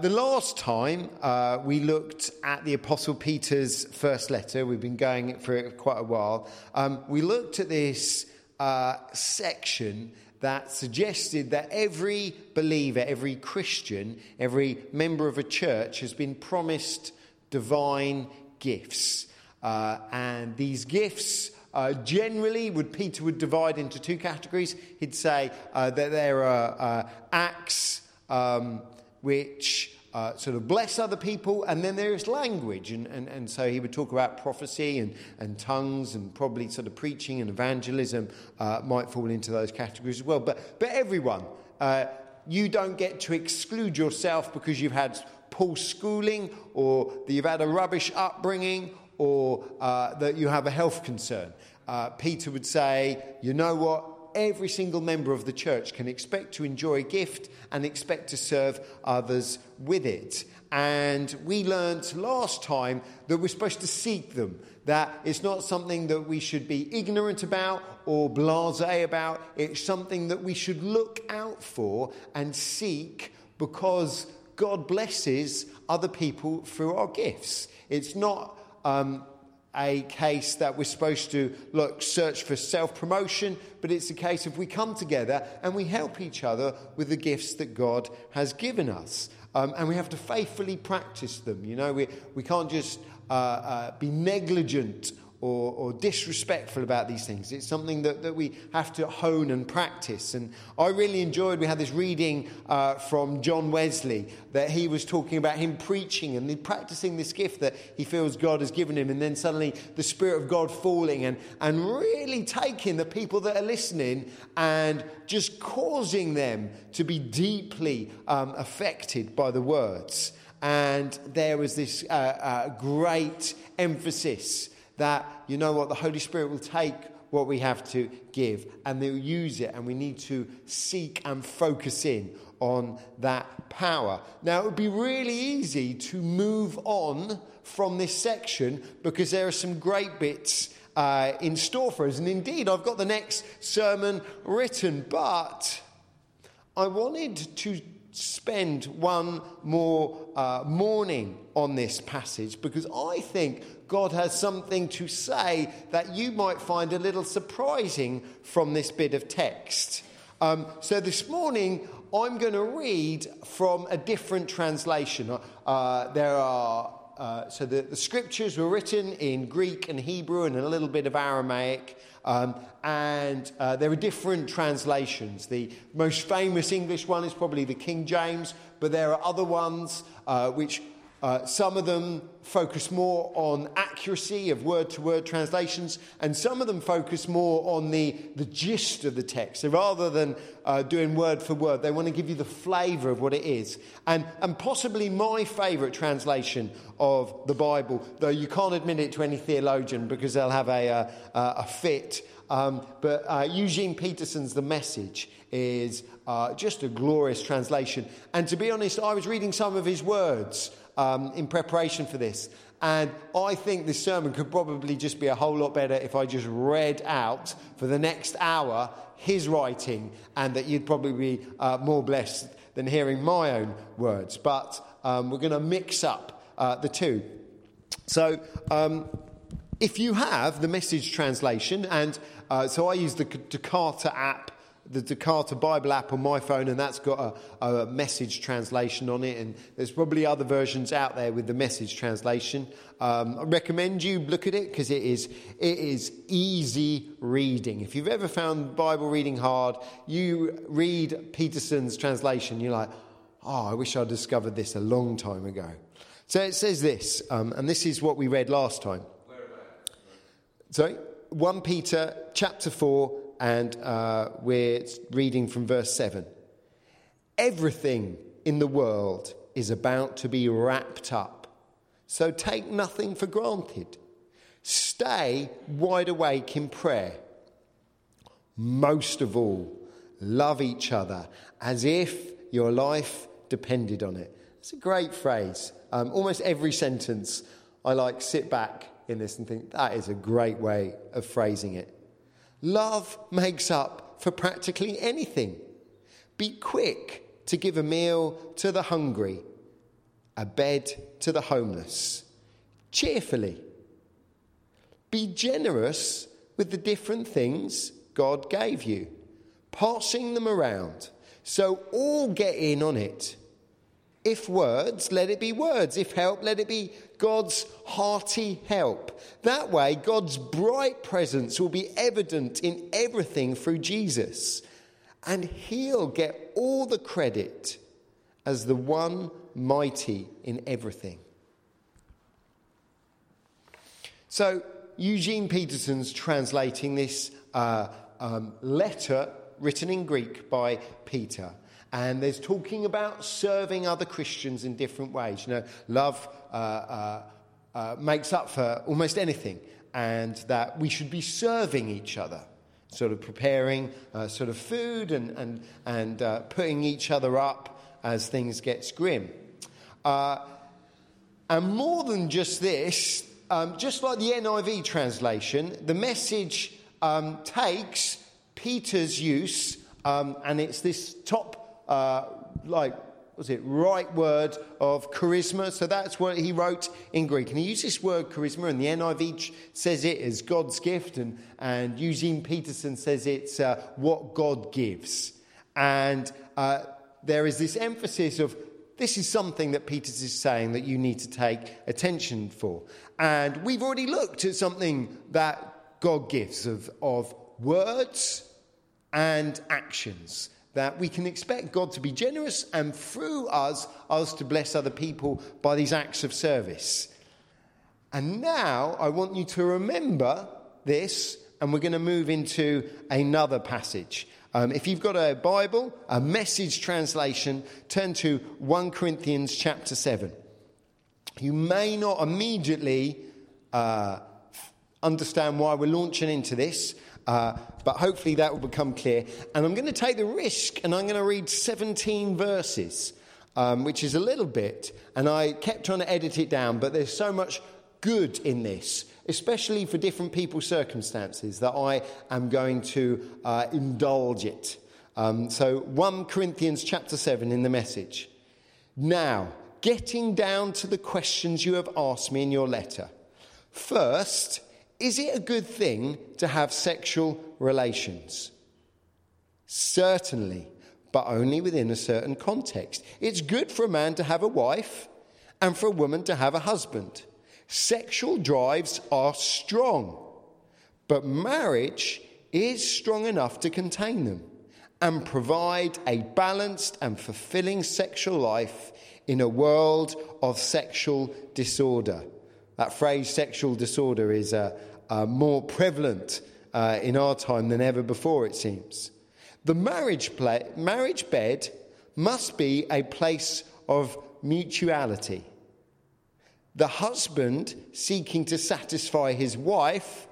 The last time uh, we looked at the Apostle Peter's first letter, we've been going for quite a while. Um, we looked at this uh, section that suggested that every believer, every Christian, every member of a church has been promised divine gifts. Uh, and these gifts uh, generally, would Peter would divide into two categories. He'd say uh, that there are uh, acts um, which uh, sort of bless other people, and then there is language. And, and, and so he would talk about prophecy and, and tongues, and probably sort of preaching and evangelism uh, might fall into those categories as well. But, but everyone, uh, you don't get to exclude yourself because you've had poor schooling, or that you've had a rubbish upbringing, or uh, that you have a health concern. Uh, Peter would say, you know what? Every single member of the church can expect to enjoy a gift and expect to serve others with it. And we learnt last time that we're supposed to seek them, that it's not something that we should be ignorant about or blase about. It's something that we should look out for and seek because God blesses other people through our gifts. It's not um, a case that we're supposed to look search for self promotion, but it's a case of we come together and we help each other with the gifts that God has given us. Um, and we have to faithfully practice them. You know, we, we can't just uh, uh, be negligent or, or, disrespectful about these things. It's something that, that we have to hone and practice. And I really enjoyed, we had this reading uh, from John Wesley that he was talking about him preaching and practicing this gift that he feels God has given him. And then suddenly the Spirit of God falling and, and really taking the people that are listening and just causing them to be deeply um, affected by the words. And there was this uh, uh, great emphasis that, you know what, the Holy Spirit will take what we have to give and they'll use it, and we need to seek and focus in on that power. Now, it would be really easy to move on from this section because there are some great bits uh, in store for us. And indeed, I've got the next sermon written, but I wanted to spend one more uh, morning on this passage because I think God has something to say that you might find a little surprising from this bit of text. Um, so this morning, I'm going to read from a different translation. Uh, there are uh, so the, the, scriptures were written in Greek and Hebrew and a little bit of Aramaic, um, and uh, there are different translations. The most famous English one is probably the King James, but there are other ones uh, which uh, some of them focus more on accuracy of word to word translations, and some of them focus more on the, the gist of the text. So rather than uh, doing word for word, they want to give you the flavour of what it is. And, and possibly my favourite translation of the Bible, though you can't admit it to any theologian because they'll have a, a, a fit. Um, but uh, Eugene Peterson's The Message is uh, just a glorious translation. And to be honest, I was reading some of his words um, in preparation for this. And I think this sermon could probably just be a whole lot better if I just read out for the next hour his writing, and that you'd probably be uh, more blessed than hearing my own words. But um, we're going to mix up uh, the two. So, um, if you have the message translation, and uh, so I use the Tecarta app the Tecarta Bible app on my phone, and that's got a, a, message translation on it. And there's probably other versions out there with the message translation. Um, I recommend you look at it because it is it is easy reading. If you've ever found Bible reading hard, you read Peterson's translation. You're like, oh, I wish I'd discovered this a long time ago. So it says this, um, and this is what we read last time. Sorry, 1 Peter chapter 4 and uh, we're reading from verse 7. Everything in the world is about to be wrapped up, so take nothing for granted. Stay wide awake in prayer. Most of all, love each other as if your life depended on it. It's a great phrase. Um, almost every sentence, I like sit back in this and think that is a great way of phrasing it. Love makes up for practically anything. Be quick to give a meal to the hungry. a bed to the homeless, cheerfully. Be generous with the different things God gave you, passing them around so all get in on it. If words, let it be words. If help, let it be God's hearty help. That way, God's bright presence will be evident in everything through Jesus. And He'll get all the credit as the one mighty in everything. So, Eugene Peterson's translating this uh, um, letter written in Greek by Peter. And there's talking about serving other Christians in different ways. You know, love uh, uh, uh, makes up for almost anything, and that we should be serving each other, sort of preparing uh, sort of food and, and, and uh, putting each other up as things get grim. Uh, and more than just this, um, just like the NIV translation, the message um, takes Peter's use, um, and it's this top, uh, like, was it, right word of charisma. So that's what he wrote in Greek. And he used this word charisma, and the NIV says it as God's gift, and, and Eugene Peterson says it's uh, what God gives. And uh, there is this emphasis of this is something that Peters is saying that you need to take attention for. And we've already looked at something that God gives of, of words and actions. That we can expect God to be generous and through us, us to bless other people by these acts of service. And now I want you to remember this, and we're going to move into another passage. Um, if you've got a Bible, a message translation, turn to 1 Corinthians chapter 7. You may not immediately uh, understand why we're launching into this, uh, but hopefully that will become clear. And I'm going to take the risk and I'm going to read 17 verses, um, which is a little bit. And I kept trying to edit it down, but there's so much good in this especially for different people's circumstances, that I am going to uh, indulge it. Um, so 1 Corinthians chapter 7 in the message. Now, getting down to the questions you have asked me in your letter. First, is it a good thing to have sexual relations? Certainly, but only within a certain context. It's good for a man to have a wife and for a woman to have a husband. Sexual drives are strong, but marriage is strong enough to contain them and provide a balanced and fulfilling sexual life in a world of sexual disorder. That phrase, sexual disorder, is uh, uh, more prevalent uh, in our time than ever before, it seems. The marriage, marriage bed must be a place of mutuality the husband seeking to satisfy his wife,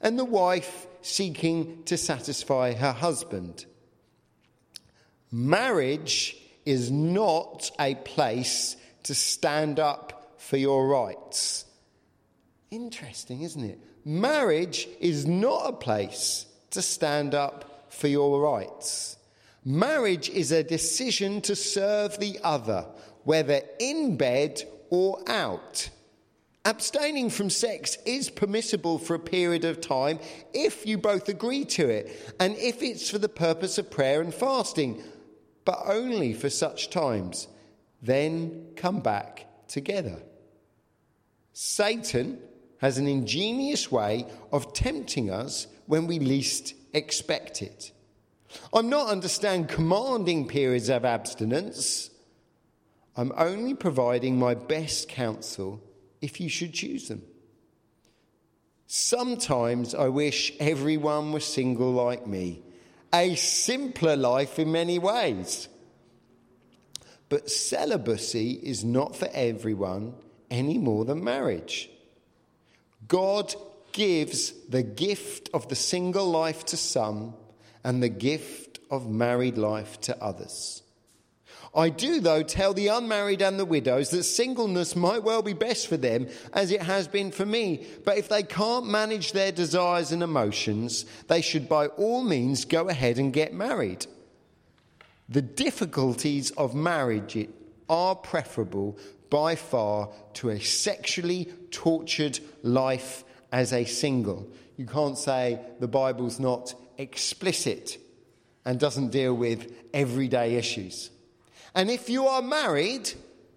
and the wife seeking to satisfy her husband. Marriage is not a place to stand up for your rights. Interesting, isn't it? Marriage is not a place to stand up for your rights. Marriage is a decision to serve the other, whether in bed or out. Abstaining from sex is permissible for a period of time if you both agree to it and if it's for the purpose of prayer and fasting, but only for such times. Then come back together. Satan has an ingenious way of tempting us when we least expect it. I'm not understand commanding periods of abstinence. I'm only providing my best counsel if you should choose them. Sometimes I wish everyone was single like me, a simpler life in many ways. But celibacy is not for everyone any more than marriage. God gives the gift of the single life to some and the gift of married life to others. I do, though, tell the unmarried and the widows that singleness might well be best for them, as it has been for me. But if they can't manage their desires and emotions, they should by all means go ahead and get married. The difficulties of marriage, are preferable by far to a sexually tortured life as a single. You can't say the Bible's not explicit and doesn't deal with everyday issues. And if you are married,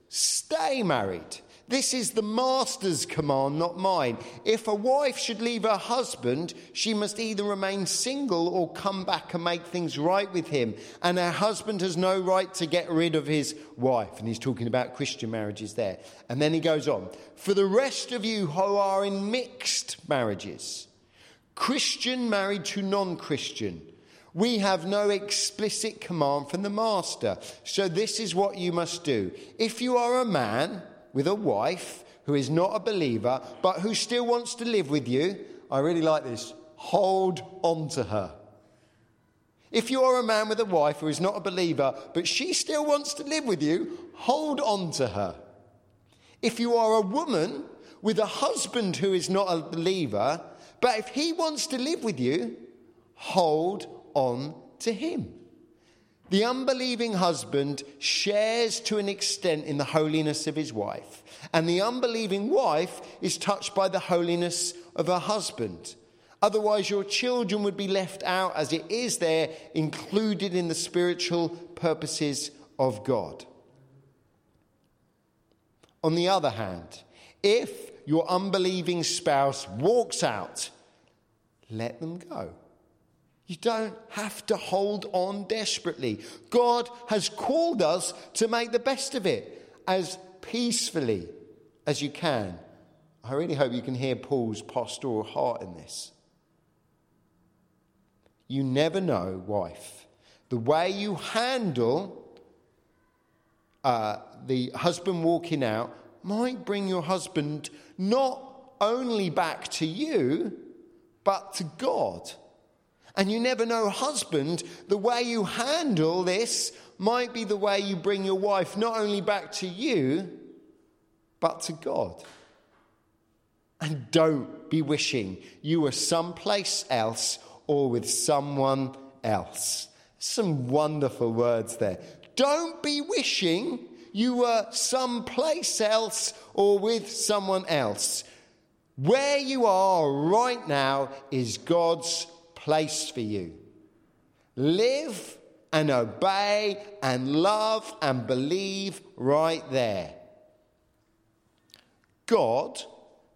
stay married. This is the master's command, not mine. If a wife should leave her husband, she must either remain single or come back and make things right with him. And her husband has no right to get rid of his wife. And he's talking about Christian marriages there. And then he goes on For the rest of you who are in mixed marriages, Christian married to non Christian, we have no explicit command from the master. So this is what you must do. If you are a man, with a wife who is not a believer but who still wants to live with you, I really like this. Hold on to her. If you are a man with a wife who is not a believer but she still wants to live with you, hold on to her. If you are a woman with a husband who is not a believer, but if he wants to live with you, hold on to him. The unbelieving husband shares to an extent in the holiness of his wife, and the unbelieving wife is touched by the holiness of her husband. Otherwise, your children would be left out as it is there, included in the spiritual purposes of God. On the other hand, if your unbelieving spouse walks out, let them go. You don't have to hold on desperately. God has called us to make the best of it as peacefully as you can. I really hope you can hear Paul's pastoral heart in this. You never know, wife. The way you handle uh, the husband walking out might bring your husband not only back to you, but to God. And you never know, husband, the way you handle this might be the way you bring your wife not only back to you, but to God. And don't be wishing you were someplace else or with someone else. Some wonderful words there. Don't be wishing you were someplace else or with someone else. Where you are right now is God's place for you. Live and obey and love and believe right there. God,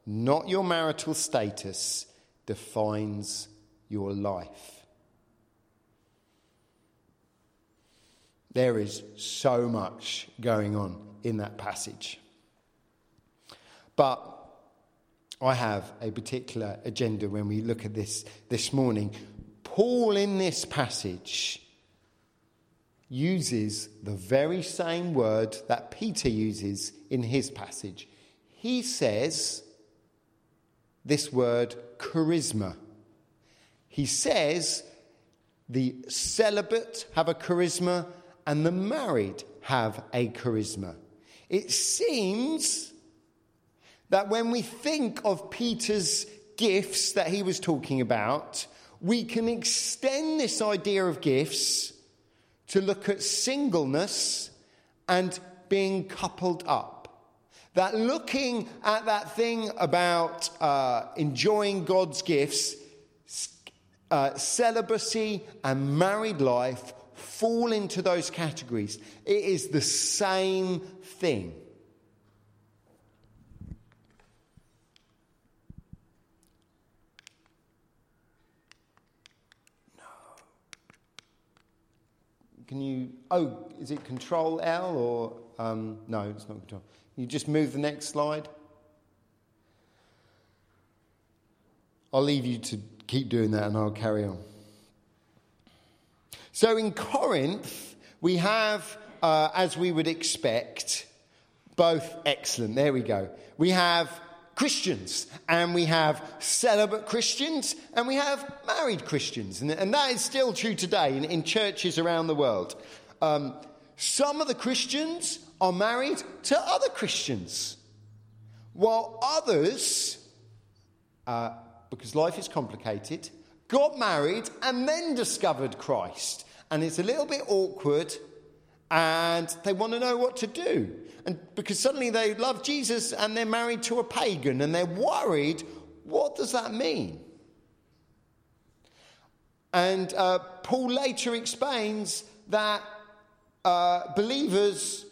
not your marital status, defines your life. There is so much going on in that passage. But I have a particular agenda when we look at this this morning. Paul, in this passage, uses the very same word that Peter uses in his passage. He says this word charisma. He says the celibate have a charisma and the married have a charisma. It seems that when we think of Peter's gifts that he was talking about, we can extend this idea of gifts to look at singleness and being coupled up. That looking at that thing about uh, enjoying God's gifts, uh, celibacy and married life fall into those categories. It is the same thing. Can you, oh, is it Control L or, um, no, it's not Control. You just move the next slide. I'll leave you to keep doing that and I'll carry on. So in Corinth, we have, uh, as we would expect, both excellent. There we go. We have Christians, and we have celibate Christians, and we have married Christians. And, and that is still true today in, in churches around the world. Um, some of the Christians are married to other Christians, while others, uh, because life is complicated, got married and then discovered Christ. And it's a little bit awkward and they want to know what to do. And because suddenly they love Jesus and they're married to a pagan and they're worried, what does that mean? And uh, Paul later explains that uh, believers,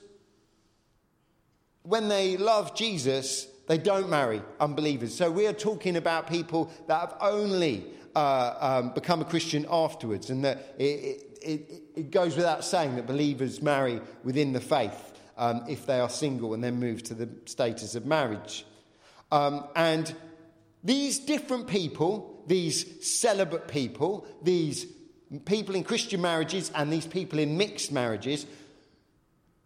when they love Jesus, they don't marry unbelievers. So we are talking about people that have only uh, um, become a Christian afterwards, and that it, it, it, goes without saying that believers marry within the faith um, if they are single and then move to the status of marriage. Um, and these different people, these celibate people, these people in Christian marriages and these people in mixed marriages,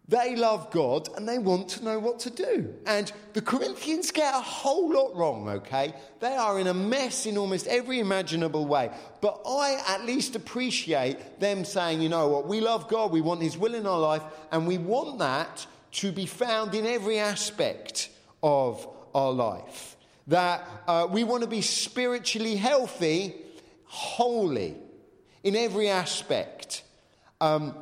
they love God and they want to know what to do. And the Corinthians get a whole lot wrong, okay? They are in a mess in almost every imaginable way. But I at least appreciate them saying, you know what, we love God, we want His will in our life, and we want that to be found in every aspect of our life. That uh, we want to be spiritually healthy, holy in every aspect. Um,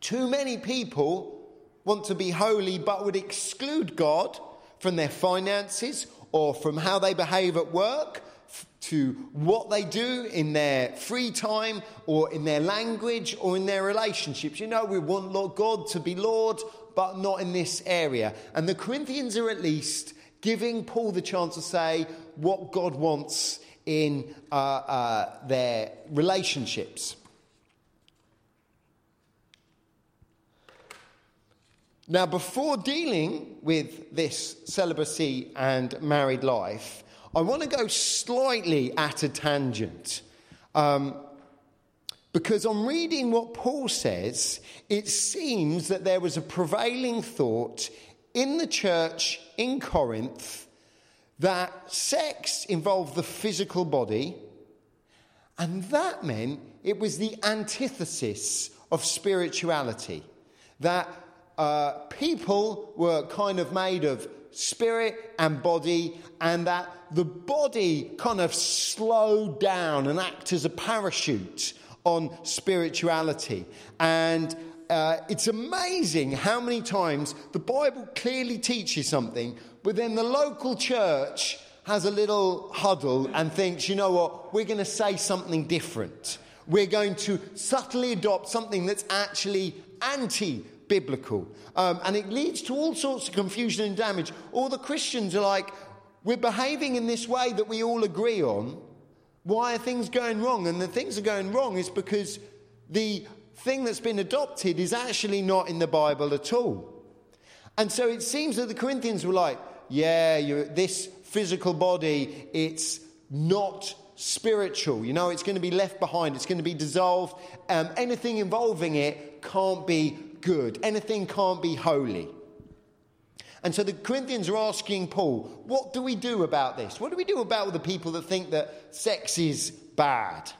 too many people want to be holy but would exclude God from their finances or from how they behave at work to what they do in their free time or in their language or in their relationships. You know, we want Lord God to be Lord, but not in this area. And the Corinthians are at least giving Paul the chance to say what God wants in uh, uh, their relationships. Now, before dealing with this celibacy and married life, I want to go slightly at a tangent. Um, because on reading what Paul says, it seems that there was a prevailing thought in the church in Corinth that sex involved the physical body, and that meant it was the antithesis of spirituality. That uh, people were kind of made of spirit and body, and that the body kind of slowed down and acted as a parachute on spirituality. And uh, it's amazing how many times the Bible clearly teaches something, but then the local church has a little huddle and thinks, you know what, we're going to say something different. We're going to subtly adopt something that's actually anti biblical. Um, and it leads to all sorts of confusion and damage. All the Christians are like, we're behaving in this way that we all agree on. Why are things going wrong? And the things are going wrong is because the thing that's been adopted is actually not in the Bible at all. And so it seems that the Corinthians were like, yeah, this physical body, it's not spiritual. You know, it's going to be left behind, it's going to be dissolved. Um, anything involving it can't be good. Anything can't be holy. And so the Corinthians are asking Paul, what do we do about this? What do we do about the people that think that sex is bad?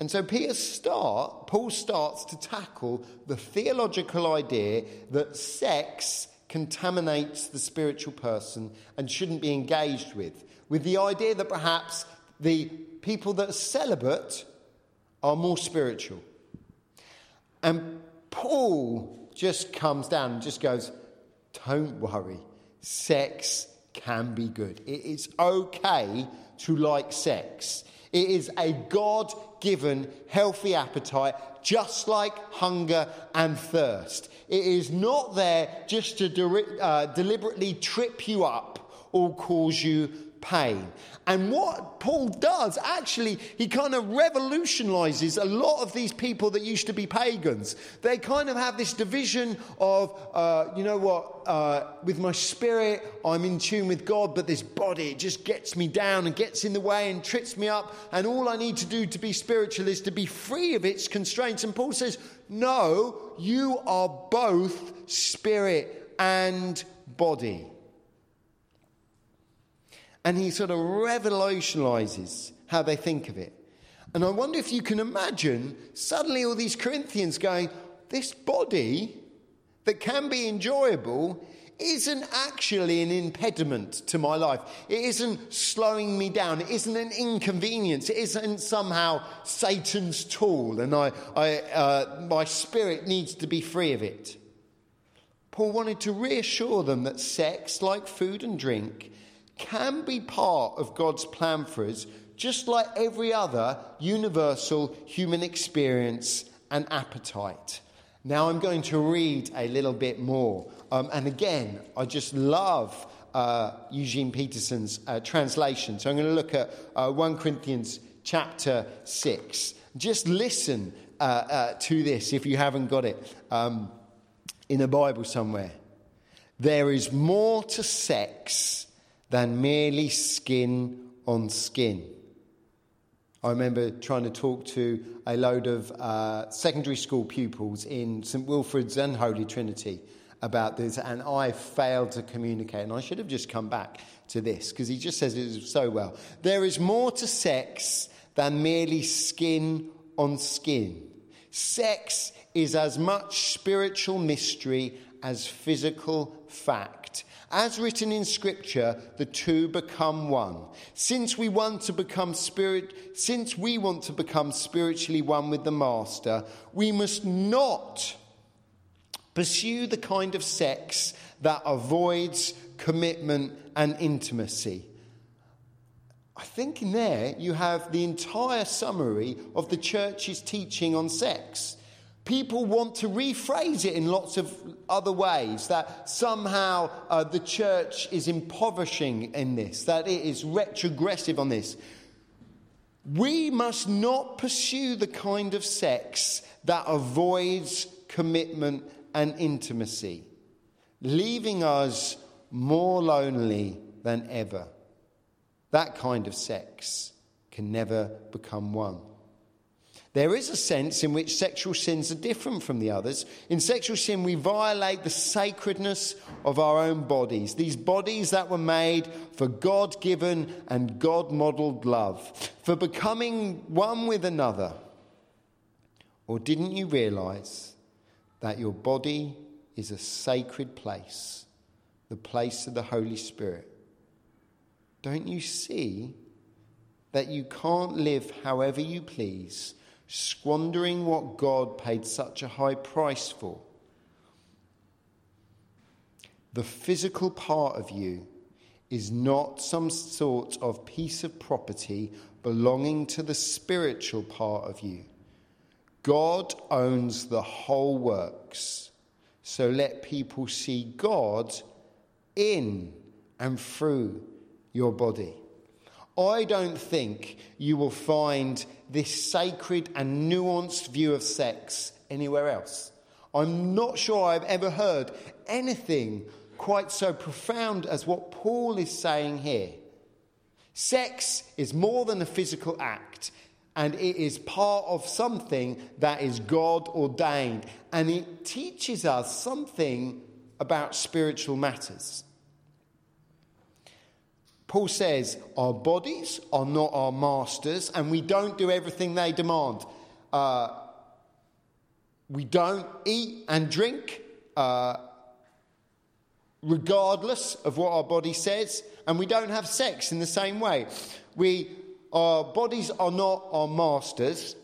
And so Peter start, Paul starts to tackle the theological idea that sex contaminates the spiritual person and shouldn't be engaged with, with the idea that perhaps the people that are celibate are more spiritual. And Paul just comes down and just goes, Don't worry, sex can be good. It is okay to like sex. It is a God given healthy appetite, just like hunger and thirst. It is not there just to de- uh, deliberately trip you up or cause you pain. And what Paul does, actually, he kind of revolutionizes a lot of these people that used to be pagans. They kind of have this division of, uh, you know what, uh, with my spirit, I'm in tune with God, but this body just gets me down and gets in the way and trips me up. And all I need to do to be spiritual is to be free of its constraints. And Paul says, no, you are both spirit and body. And he sort of revolutionizes how they think of it. And I wonder if you can imagine suddenly all these Corinthians going, This body that can be enjoyable isn't actually an impediment to my life. It isn't slowing me down. It isn't an inconvenience. It isn't somehow Satan's tool and I, I, uh, my spirit needs to be free of it. Paul wanted to reassure them that sex, like food and drink, can be part of God's plan for us, just like every other universal human experience and appetite. Now I'm going to read a little bit more. Um, and again, I just love uh, Eugene Peterson's uh, translation. So I'm going to look at uh, 1 Corinthians chapter 6. Just listen uh, uh, to this if you haven't got it um, in a Bible somewhere. There is more to sex than merely skin on skin. I remember trying to talk to a load of uh, secondary school pupils in St Wilfrid's and Holy Trinity about this, and I failed to communicate. And I should have just come back to this because he just says it so well. There is more to sex than merely skin on skin. Sex is as much spiritual mystery as physical fact. As written in scripture, the two become one. Since we want to become spirit, since we want to become spiritually one with the master, we must not pursue the kind of sex that avoids commitment and intimacy. I think in there you have the entire summary of the church's teaching on sex people want to rephrase it in lots of other ways that somehow uh, the church is impoverishing in this, that it is retrogressive on this. We must not pursue the kind of sex that avoids commitment and intimacy, leaving us more lonely than ever. That kind of sex can never become one. There is a sense in which sexual sins are different from the others. In sexual sin, we violate the sacredness of our own bodies, these bodies that were made for God given and God modeled love, for becoming one with another. Or didn't you realize that your body is a sacred place, the place of the Holy Spirit? Don't you see that you can't live however you please? Squandering what God paid such a high price for. The physical part of you is not some sort of piece of property belonging to the spiritual part of you. God owns the whole works. So let people see God in and through your body. I don't think you will find this sacred and nuanced view of sex anywhere else. I'm not sure I've ever heard anything quite so profound as what Paul is saying here. Sex is more than a physical act, and it is part of something that is God ordained, and it teaches us something about spiritual matters. Paul says our bodies are not our masters and we don't do everything they demand. Uh, we don't eat and drink uh, regardless of what our body says, and we don't have sex in the same way. We, our bodies are not our masters,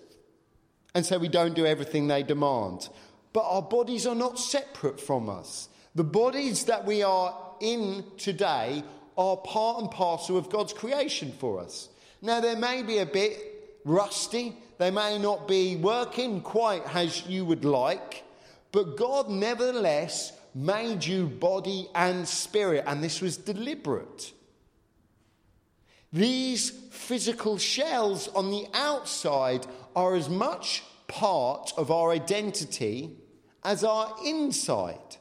and so we don't do everything they demand. But our bodies are not separate from us. The bodies that we are in today are part and parcel of God's creation for us. Now, they may be a bit rusty, they may not be working quite as you would like, but God nevertheless made you body and spirit, and this was deliberate. These physical shells on the outside are as much part of our identity as our inside.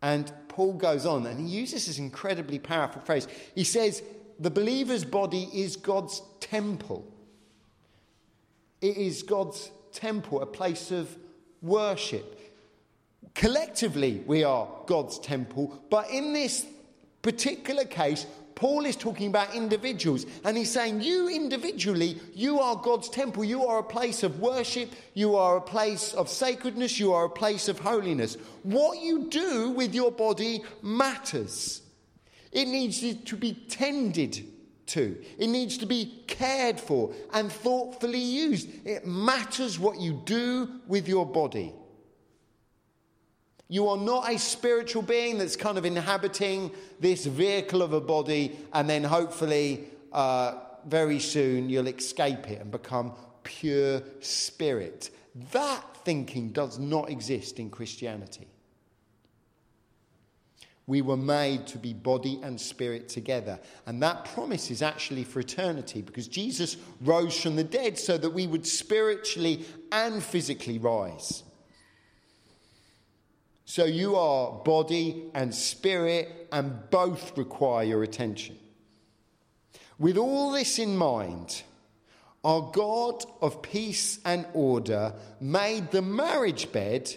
And Paul goes on and he uses this incredibly powerful phrase. He says, The believer's body is God's temple. It is God's temple, a place of worship. Collectively, we are God's temple, but in this particular case, Paul is talking about individuals, and he's saying, You individually, you are God's temple. You are a place of worship. You are a place of sacredness. You are a place of holiness. What you do with your body matters. It needs to be tended to, it needs to be cared for and thoughtfully used. It matters what you do with your body. You are not a spiritual being that's kind of inhabiting this vehicle of a body, and then hopefully, uh, very soon, you'll escape it and become pure spirit. That thinking does not exist in Christianity. We were made to be body and spirit together. And that promise is actually for eternity because Jesus rose from the dead so that we would spiritually and physically rise. So you are body and spirit, and both require your attention. With all this in mind, our God of peace and order made the marriage bed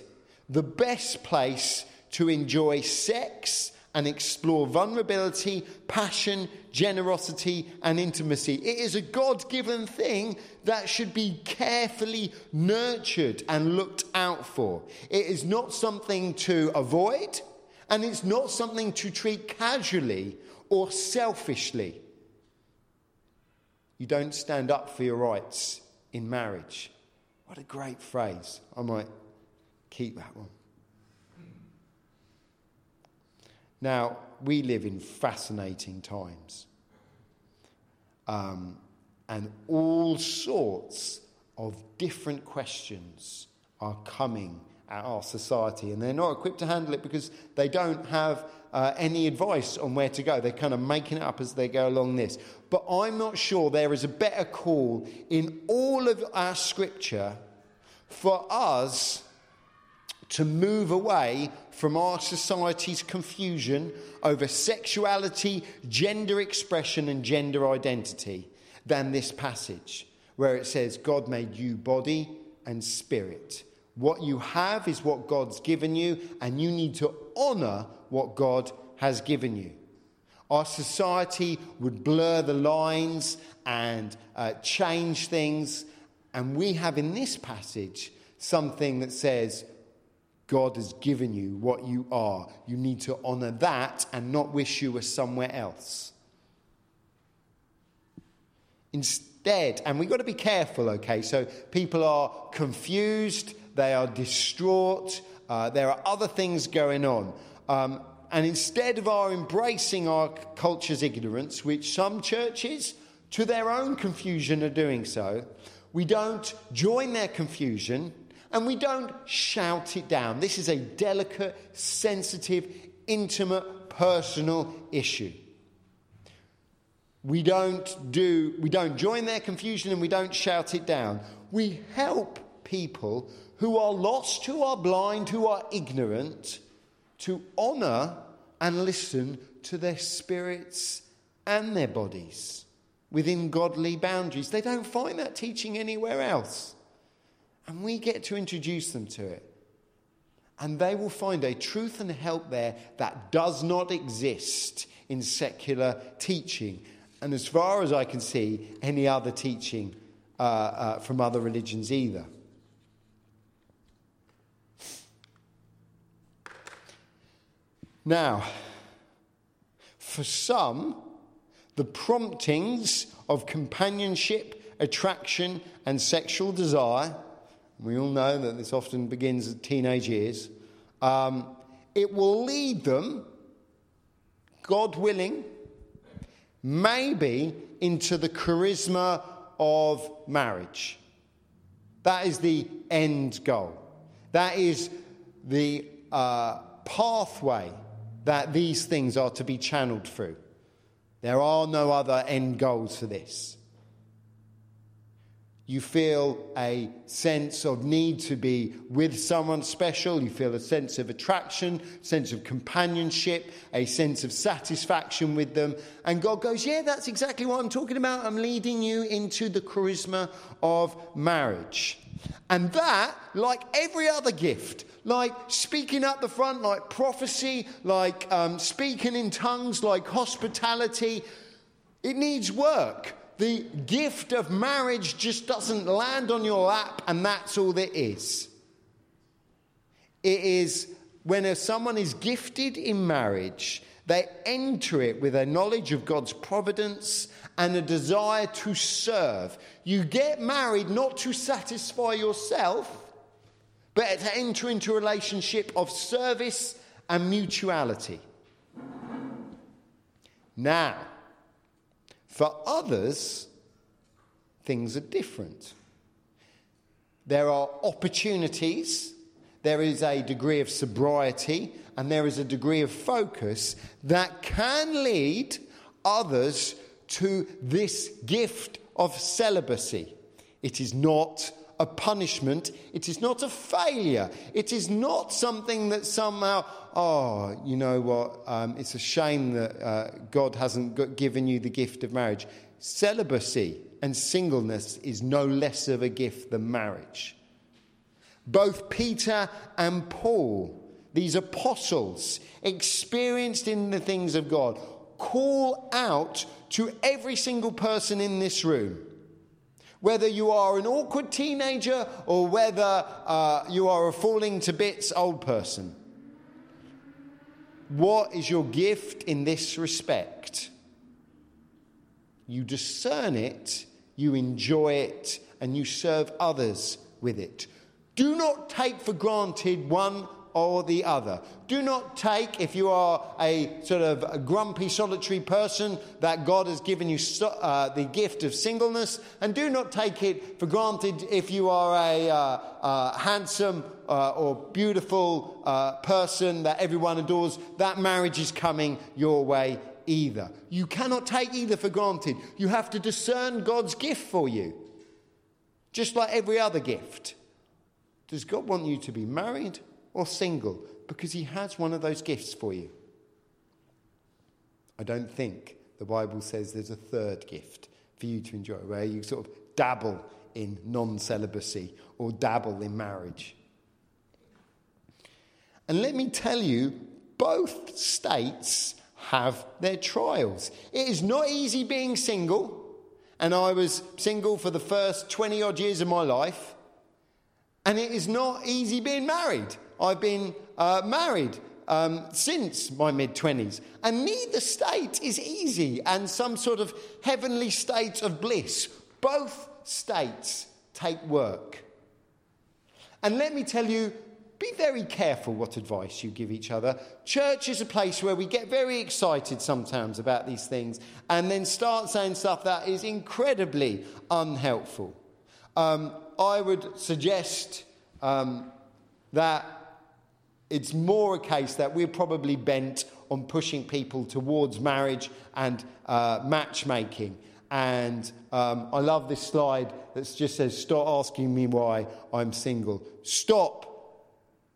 the best place to enjoy sex and explore vulnerability, passion, generosity, and intimacy. It is a God given thing that should be carefully nurtured and looked out for. It is not something to avoid, and it's not something to treat casually or selfishly. You don't stand up for your rights in marriage. What a great phrase. I might keep that one. Now, we live in fascinating times. Um, and all sorts of different questions are coming at our society, and they're not equipped to handle it because they don't have uh, any advice on where to go. They're kind of making it up as they go along this. But I'm not sure there is a better call in all of our scripture for us to move away from our society's confusion over sexuality, gender expression, and gender identity than this passage, where it says, God made you body and spirit. What you have is what God's given you, and you need to honour what God has given you. Our society would blur the lines and uh, change things, and we have in this passage something that says, God has given you what you are. You need to honor that and not wish you were somewhere else. Instead, and we've got to be careful, okay? So people are confused, they are distraught, uh, there are other things going on. Um, and instead of our embracing our culture's ignorance, which some churches, to their own confusion, are doing so, we don't join their confusion and we don't shout it down. This is a delicate, sensitive, intimate, personal issue. We don't do we don't join their confusion and we don't shout it down. We help people who are lost, who are blind, who are ignorant to honor and listen to their spirits and their bodies within godly boundaries. They don't find that teaching anywhere else. And we get to introduce them to it. And they will find a truth and help there that does not exist in secular teaching. And as far as I can see, any other teaching uh, uh, from other religions either. Now, for some, the promptings of companionship, attraction, and sexual desire we all know that this often begins at teenage years. Um, it will lead them, God willing, maybe into the charisma of marriage. That is the end goal. That is the uh, pathway that these things are to be channeled through. There are no other end goals for this you feel a sense of need to be with someone special. You feel a sense of attraction, sense of companionship, a sense of satisfaction with them. And God goes, Yeah, that's exactly what I'm talking about. I'm leading you into the charisma of marriage. And that, like every other gift, like speaking up the front, like prophecy, like um, speaking in tongues, like hospitality, it needs work. The gift of marriage just doesn't land on your lap, and that's all it is. It is when someone is gifted in marriage, they enter it with a knowledge of God's providence and a desire to serve. You get married not to satisfy yourself, but to enter into a relationship of service and mutuality. Now, for others, things are different. There are opportunities, there is a degree of sobriety, and there is a degree of focus that can lead others to this gift of celibacy. It is not a punishment. It is not a failure. It is not something that somehow, oh, you know what, um, it's a shame that uh, God hasn't given you the gift of marriage. Celibacy and singleness is no less of a gift than marriage. Both Peter and Paul, these apostles, experienced in the things of God, call out to every single person in this room whether you are an awkward teenager or whether uh, you are a falling to bits old person. What is your gift in this respect? You discern it, you enjoy it, and you serve others with it. Do not take for granted one or the other. Do not take, if you are a sort of a grumpy, solitary person, that God has given you uh, the gift of singleness, and do not take it for granted if you are a uh, uh, handsome uh, or beautiful uh, person that everyone adores, that marriage is coming your way either. You cannot take either for granted. You have to discern God's gift for you, just like every other gift. Does God want you to be married? Or single because He has one of those gifts for you. I don't think the Bible says there's a third gift for you to enjoy where you sort of dabble in non celibacy or dabble in marriage. And let me tell you, both states have their trials. It is not easy being single, and I was single for the first 20 odd years of my life, and it is not easy being married. I've been uh, married um, since my mid 20s. And neither state is easy and some sort of heavenly state of bliss. Both states take work. And let me tell you, be very careful what advice you give each other. Church is a place where we get very excited sometimes about these things and then start saying stuff that is incredibly unhelpful. Um, I would suggest um, that it's more a case that we're probably bent on pushing people towards marriage and uh, matchmaking. And um, I love this slide that just says, Stop asking me why I'm single. Stop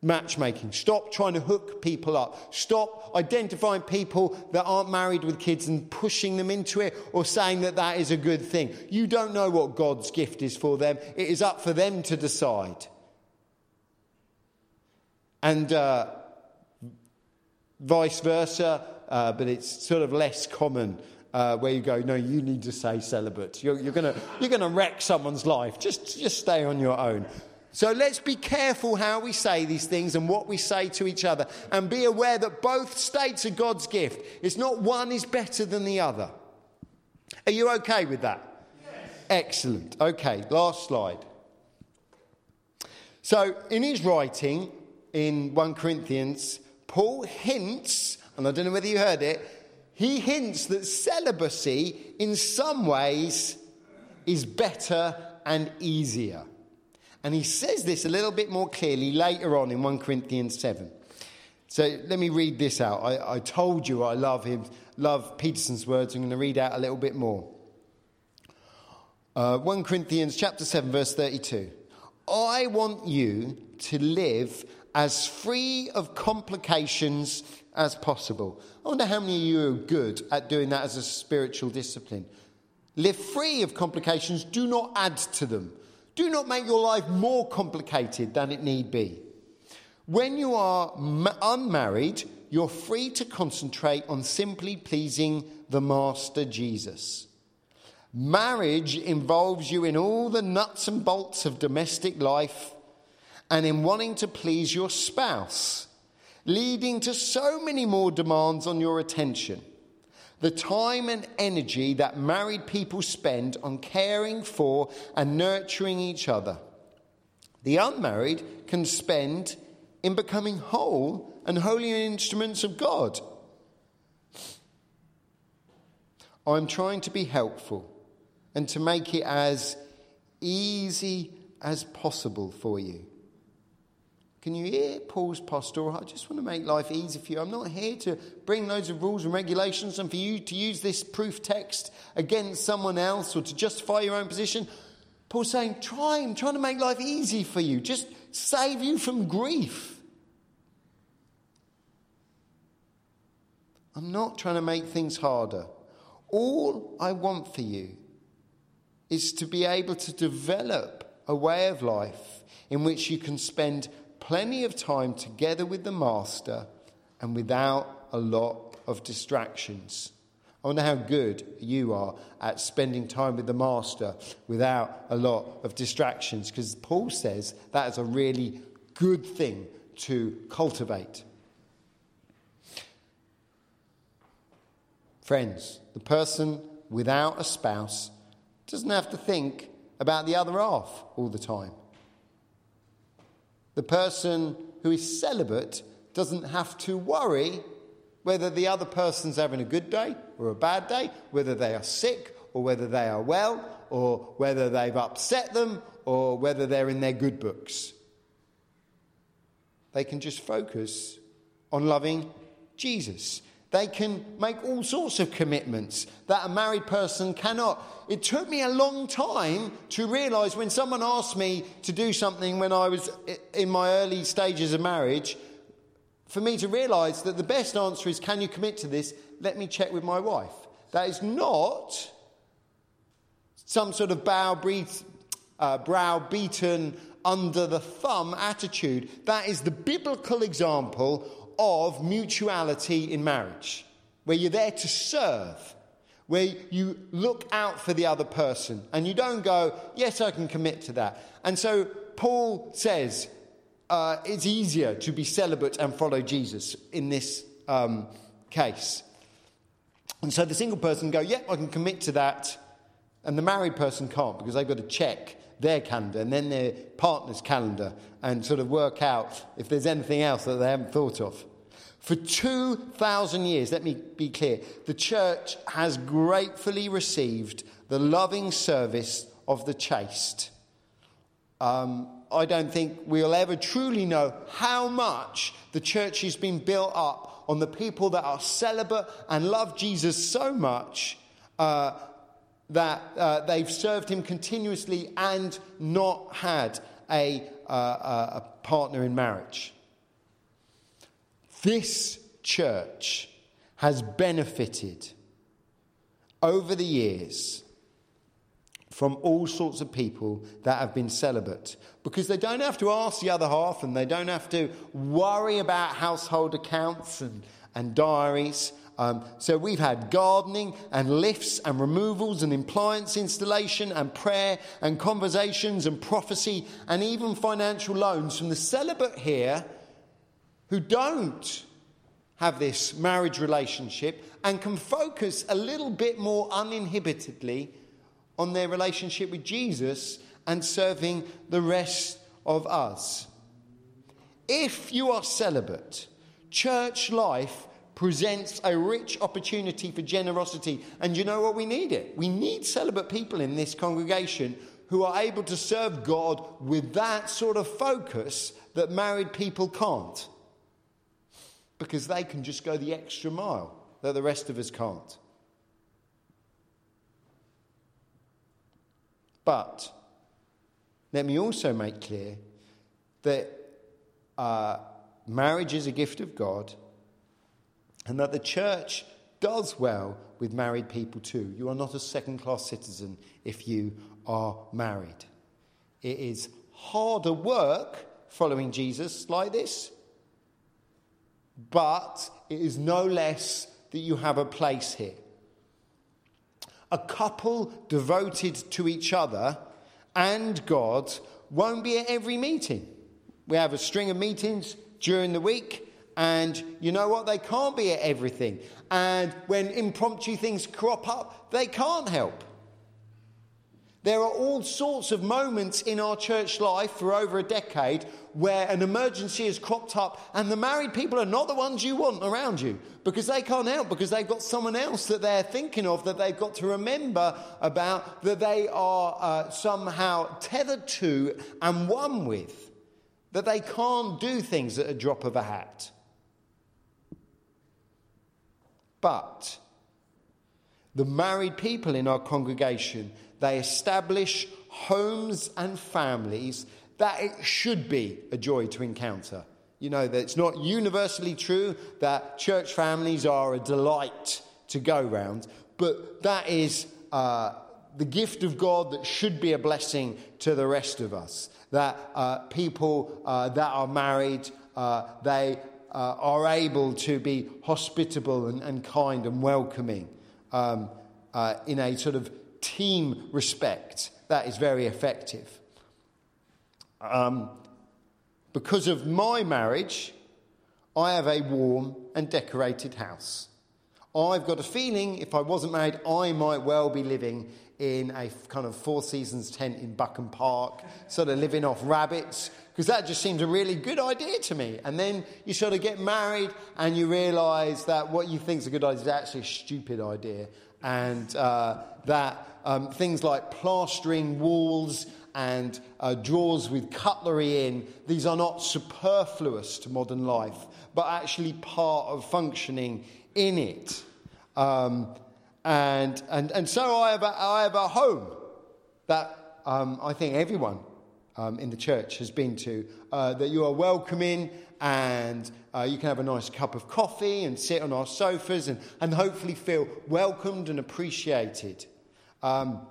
matchmaking. Stop trying to hook people up. Stop identifying people that aren't married with kids and pushing them into it or saying that that is a good thing. You don't know what God's gift is for them, it is up for them to decide. And uh, vice versa, uh, but it's sort of less common uh, where you go, no, you need to say celibate. You're, you're going you're gonna wreck someone's life. Just, just stay on your own. So let's be careful how we say these things and what we say to each other and be aware that both states are God's gift. It's not one is better than the other. Are you okay with that? Yes. Excellent. Okay, last slide. So in his writing, in 1 Corinthians, Paul hints, and I don't know whether you heard it, he hints that celibacy in some ways is better and easier. And he says this a little bit more clearly later on in 1 Corinthians 7. So let me read this out. I, I told you I love him, love Peterson's words. I'm going to read out a little bit more. Uh, 1 Corinthians chapter 7, verse 32. I want you to live as free of complications as possible. I wonder how many of you are good at doing that as a spiritual discipline. Live free of complications, do not add to them. Do not make your life more complicated than it need be. When you are unmarried, you're free to concentrate on simply pleasing the Master Jesus. Marriage involves you in all the nuts and bolts of domestic life and in wanting to please your spouse, leading to so many more demands on your attention. The time and energy that married people spend on caring for and nurturing each other. The unmarried can spend in becoming whole and holy instruments of God. I'm trying to be helpful and to make it as easy as possible for you. Can you hear Paul's pastoral? I just want to make life easy for you. I'm not here to bring loads of rules and regulations and for you to use this proof text against someone else or to justify your own position. Paul's saying, try, I'm trying to make life easy for you, just save you from grief. I'm not trying to make things harder. All I want for you is to be able to develop a way of life in which you can spend plenty of time together with the Master and without a lot of distractions. I wonder how good you are at spending time with the Master without a lot of distractions, because Paul says that is a really good thing to cultivate. Friends, the person without a spouse doesn't have to think about the other half all the time. The person who is celibate doesn't have to worry whether the other person's having a good day or a bad day, whether they are sick or whether they are well, or whether they've upset them or whether they're in their good books. They can just focus on loving Jesus. They can make all sorts of commitments that a married person cannot. It took me a long time to realize when someone asked me to do something when I was in my early stages of marriage, for me to realize that the best answer is, Can you commit to this? Let me check with my wife. That is not some sort of bow uh, brow beaten under the thumb attitude. That is the biblical example of mutuality in marriage, where you're there to serve, where you look out for the other person and you don't go, Yes, I can commit to that. And so Paul says uh, it's easier to be celibate and follow Jesus in this um, case. And so the single person go, Yep, I can commit to that. And the married person can't because they've got to check their calendar and then their partner's calendar and sort of work out if there's anything else that they haven't thought of. For 2,000 years, let me be clear, the church has gratefully received the loving service of the chaste. Um, I don't think we'll ever truly know how much the church has been built up on the people that are celibate and love Jesus so much uh, that uh, they've served him continuously and not had a, uh, a partner in marriage. This church has benefited over the years from all sorts of people that have been celibate because they don't have to ask the other half and they don't have to worry about household accounts and, and diaries. Um, so we've had gardening and lifts and removals and appliance installation and prayer and conversations and prophecy and even financial loans from the celibate here who don't have this marriage relationship and can focus a little bit more uninhibitedly on their relationship with Jesus and serving the rest of us. If you are celibate, church life presents a rich opportunity for generosity. And you know what? We need it. We need celibate people in this congregation who are able to serve God with that sort of focus that married people can't because they can just go the extra mile that the rest of us can't. But let me also make clear that uh, marriage is a gift of God and that the church does well with married people too. You are not a second class citizen if you are married. It is harder work following Jesus like this, but it is no less that you have a place here. A couple devoted to each other and God won't be at every meeting. We have a string of meetings during the week, and you know what? They can't be at everything. And when impromptu things crop up, they can't help. There are all sorts of moments in our church life for over a decade where an emergency has cropped up and the married people are not the ones you want around you because they can't help because they've got someone else that they're thinking of that they've got to remember about that they are uh, somehow tethered to and one with that they can't do things at a drop of a hat. But the married people in our congregation they establish homes and families that it should be a joy to encounter. You know, that it's not universally true that church families are a delight to go round, but that is uh, the gift of God that should be a blessing to the rest of us. That uh, people uh, that are married, uh, they uh, are able to be hospitable and, and kind and welcoming um, uh, in a sort of team respect. That is very effective. Um, because of my marriage, I have a warm and decorated house. I've got a feeling if I wasn't married, I might well be living in a kind of Four Seasons tent in Buchan Park, sort of living off rabbits, because that just seems a really good idea to me. And then you sort of get married and you realise that what you think is a good idea is actually a stupid idea, and uh, that um, things like plastering walls and uh, drawers with cutlery in, these are not superfluous to modern life, but actually part of functioning in it. Um, and, and, and so I have, a, I have a home that um, I think everyone um, in the church has been to, uh, that you are welcoming and uh, you can have a nice cup of coffee and sit on our sofas and, and hopefully feel welcomed and appreciated. Um,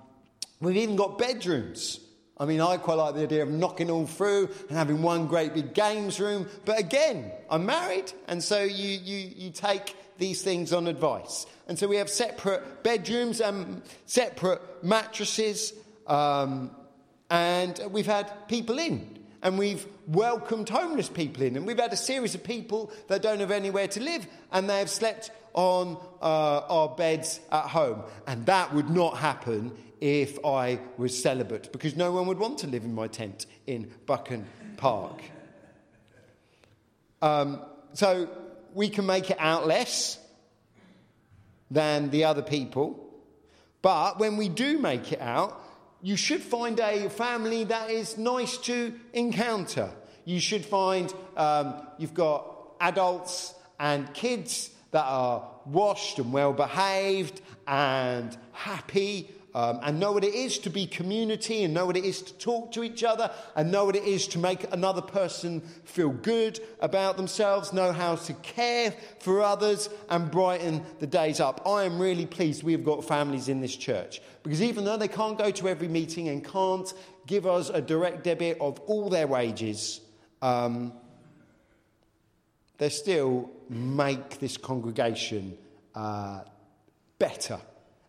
we've even got bedrooms. I mean, I quite like the idea of knocking all through and having one great big games room. But again, I'm married, and so you, you, you take these things on advice. And so we have separate bedrooms and separate mattresses, um, and we've had people in. And we've welcomed homeless people in. And we've had a series of people that don't have anywhere to live, and they have slept on uh, our beds at home. And that would not happen if I was celibate, because no one would want to live in my tent in Buchan Park. Um, so we can make it out less than the other people. But when we do make it out, you should find a family that is nice to encounter. You should find um, you've got adults and kids that are washed and well behaved and happy um, and know what it is to be community and know what it is to talk to each other and know what it is to make another person feel good about themselves, know how to care for others and brighten the days up. I am really pleased we have got families in this church because even though they can't go to every meeting and can't give us a direct debit of all their wages, um, they still make this congregation uh, better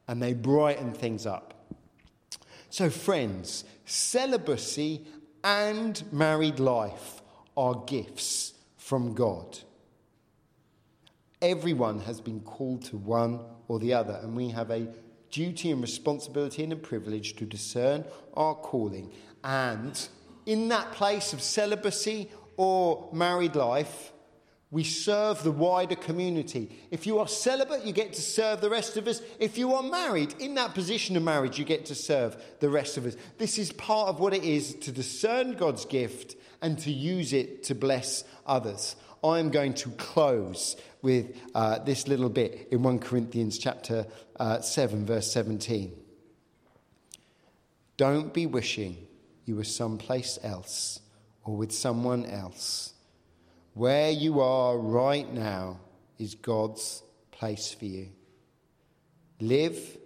and they brighten things up. So, friends, celibacy and married life are gifts from God. Everyone has been called to one or the other, and we have a duty and responsibility and a privilege to discern our calling. And in that place of celibacy or married life, we serve the wider community. If you are celibate, you get to serve the rest of us. If you are married, in that position of marriage, you get to serve the rest of us. This is part of what it is to discern God's gift and to use it to bless others. I am going to close with uh, this little bit in 1 Corinthians chapter uh, 7, verse 17. Don't be wishing you were someplace else or with someone else where you are right now is God's place for you. Live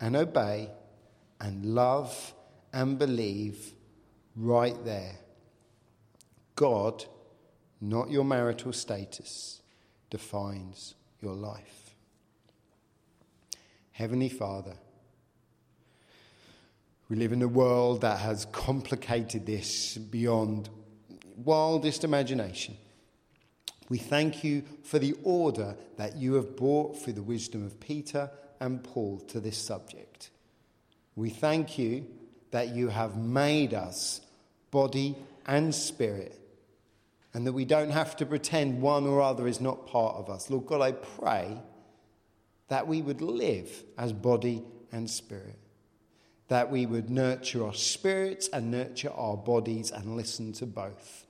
and obey and love and believe right there. God, not your marital status, defines your life. Heavenly Father, we live in a world that has complicated this beyond wildest imagination. We thank you for the order that you have brought through the wisdom of Peter and Paul to this subject. We thank you that you have made us body and spirit, and that we don't have to pretend one or other is not part of us. Lord God, I pray that we would live as body and spirit, that we would nurture our spirits and nurture our bodies and listen to both.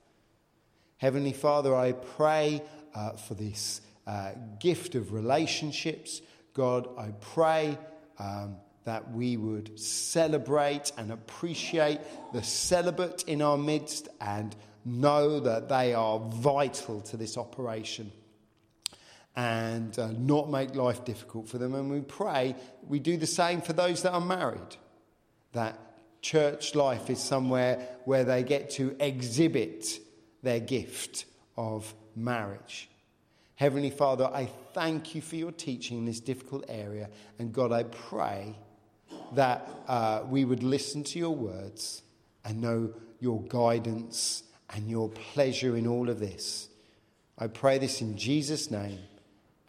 Heavenly Father, I pray uh, for this uh, gift of relationships. God, I pray um, that we would celebrate and appreciate the celibate in our midst and know that they are vital to this operation and uh, not make life difficult for them. And we pray we do the same for those that are married, that church life is somewhere where they get to exhibit their gift of marriage. Heavenly Father, I thank you for your teaching in this difficult area. And God, I pray that uh, we would listen to your words and know your guidance and your pleasure in all of this. I pray this in Jesus' name.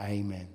Amen.